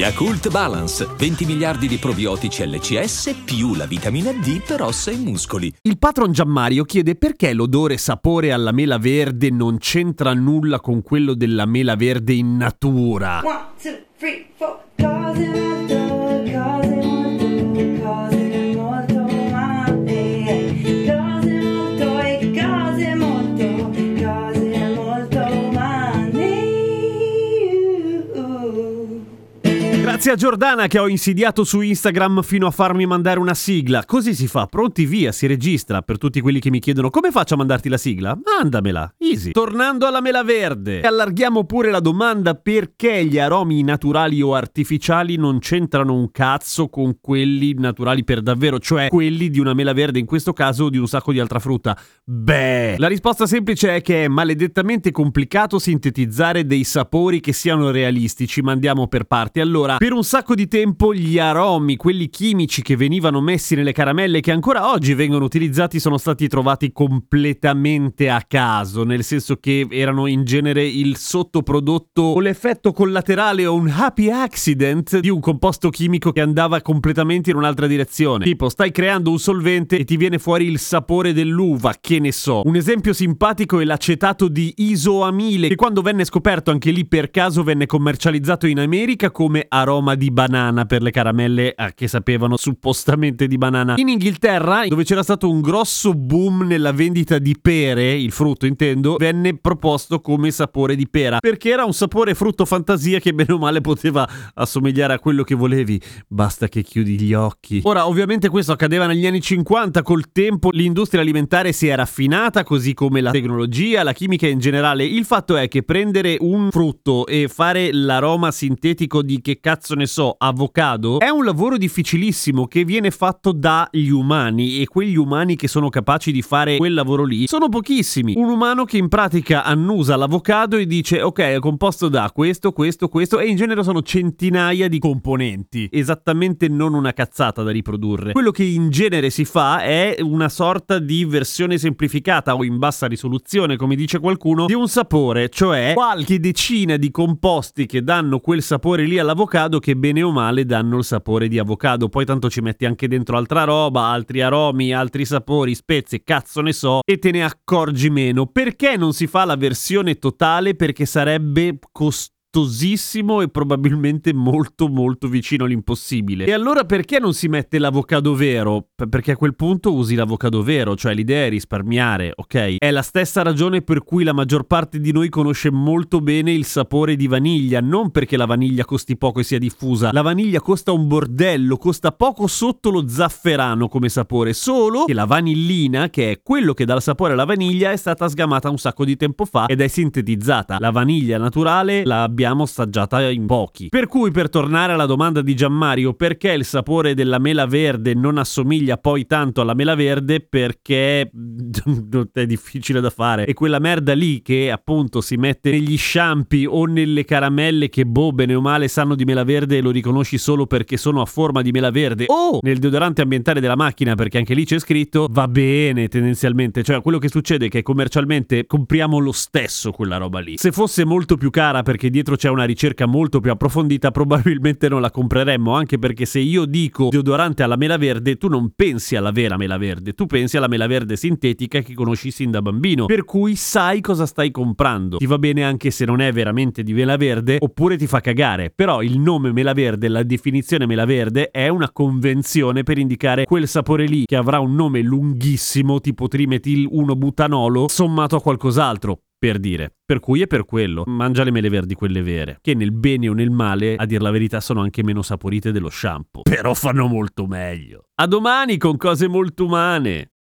Yakult Balance, 20 miliardi di probiotici LCS più la vitamina D per ossa e muscoli. Il patron Gianmario chiede perché l'odore sapore alla mela verde non c'entra nulla con quello della mela verde in natura. One, two, three, four. Grazie a Giordana che ho insidiato su Instagram fino a farmi mandare una sigla. Così si fa, pronti via, si registra. Per tutti quelli che mi chiedono come faccio a mandarti la sigla? Mandamela, easy. Tornando alla mela verde, allarghiamo pure la domanda perché gli aromi naturali o artificiali non c'entrano un cazzo con quelli naturali per davvero, cioè quelli di una mela verde, in questo caso di un sacco di altra frutta. Beh, la risposta semplice è che è maledettamente complicato sintetizzare dei sapori che siano realistici, ma andiamo per parti. Allora, per un sacco di tempo gli aromi, quelli chimici che venivano messi nelle caramelle che ancora oggi vengono utilizzati, sono stati trovati completamente a caso, nel senso che erano in genere il sottoprodotto o l'effetto collaterale o un happy accident di un composto chimico che andava completamente in un'altra direzione. Tipo, stai creando un solvente e ti viene fuori il sapore dell'uva, che ne so. Un esempio simpatico è l'acetato di isoamile, che quando venne scoperto anche lì per caso venne commercializzato in America come aroma di banana per le caramelle eh, che sapevano suppostamente di banana. In Inghilterra, dove c'era stato un grosso boom nella vendita di pere, il frutto intendo, venne proposto come sapore di pera, perché era un sapore frutto fantasia che bene o male poteva assomigliare a quello che volevi, basta che chiudi gli occhi. Ora, ovviamente questo accadeva negli anni 50, col tempo l'industria alimentare si è raffinata, così come la tecnologia, la chimica in generale. Il fatto è che prendere un frutto e fare l'aroma sintetico di che cazzo ne so, avocado, è un lavoro difficilissimo che viene fatto dagli umani e quegli umani che sono capaci di fare quel lavoro lì sono pochissimi. Un umano che in pratica annusa l'avocado e dice ok è composto da questo, questo, questo e in genere sono centinaia di componenti. Esattamente non una cazzata da riprodurre. Quello che in genere si fa è una sorta di versione semplificata o in bassa risoluzione, come dice qualcuno, di un sapore, cioè qualche decina di composti che danno quel sapore lì all'avocado che bene o male danno il sapore di avocado. Poi tanto ci metti anche dentro altra roba, altri aromi, altri sapori, spezie, cazzo ne so, e te ne accorgi meno. Perché non si fa la versione totale? Perché sarebbe costosissimo e probabilmente molto molto vicino all'impossibile. E allora perché non si mette l'avocado vero? P- perché a quel punto usi l'avocado vero, cioè l'idea è risparmiare, ok? È la stessa ragione per cui la maggior parte di noi conosce molto bene il sapore di vaniglia, non perché la vaniglia costi poco e sia diffusa. La vaniglia costa un bordello, costa poco sotto lo zafferano come sapore, solo che la vanillina, che è quello che dà il sapore alla vaniglia, è stata sgamata un sacco di tempo fa ed è sintetizzata. La vaniglia naturale la abbiamo assaggiata in pochi. Per cui, per tornare alla domanda di Gianmario, perché il sapore della mela verde non assomiglia poi tanto alla mela verde? Perché è difficile da fare. E quella merda lì che appunto si mette negli sciampi o nelle caramelle che boh, bene o male sanno di mela verde e lo riconosci solo perché sono a forma di mela verde. O nel deodorante ambientale della macchina, perché anche lì c'è scritto, va bene tendenzialmente. Cioè, quello che succede è che commercialmente compriamo lo stesso quella roba lì. Se fosse molto più cara perché dietro c'è una ricerca molto più approfondita, probabilmente non la compreremmo, anche perché se io dico deodorante alla mela verde, tu non pensi alla vera mela verde, tu pensi alla mela verde sintetica che conosci sin da bambino, per cui sai cosa stai comprando. Ti va bene anche se non è veramente di mela verde, oppure ti fa cagare, però il nome mela verde, la definizione mela verde è una convenzione per indicare quel sapore lì che avrà un nome lunghissimo, tipo trimetil 1 butanolo, sommato a qualcos'altro per dire. Per cui è per quello. Mangia le mele verdi quelle vere, che nel bene o nel male, a dir la verità, sono anche meno saporite dello shampoo. Però fanno molto meglio. A domani con cose molto umane.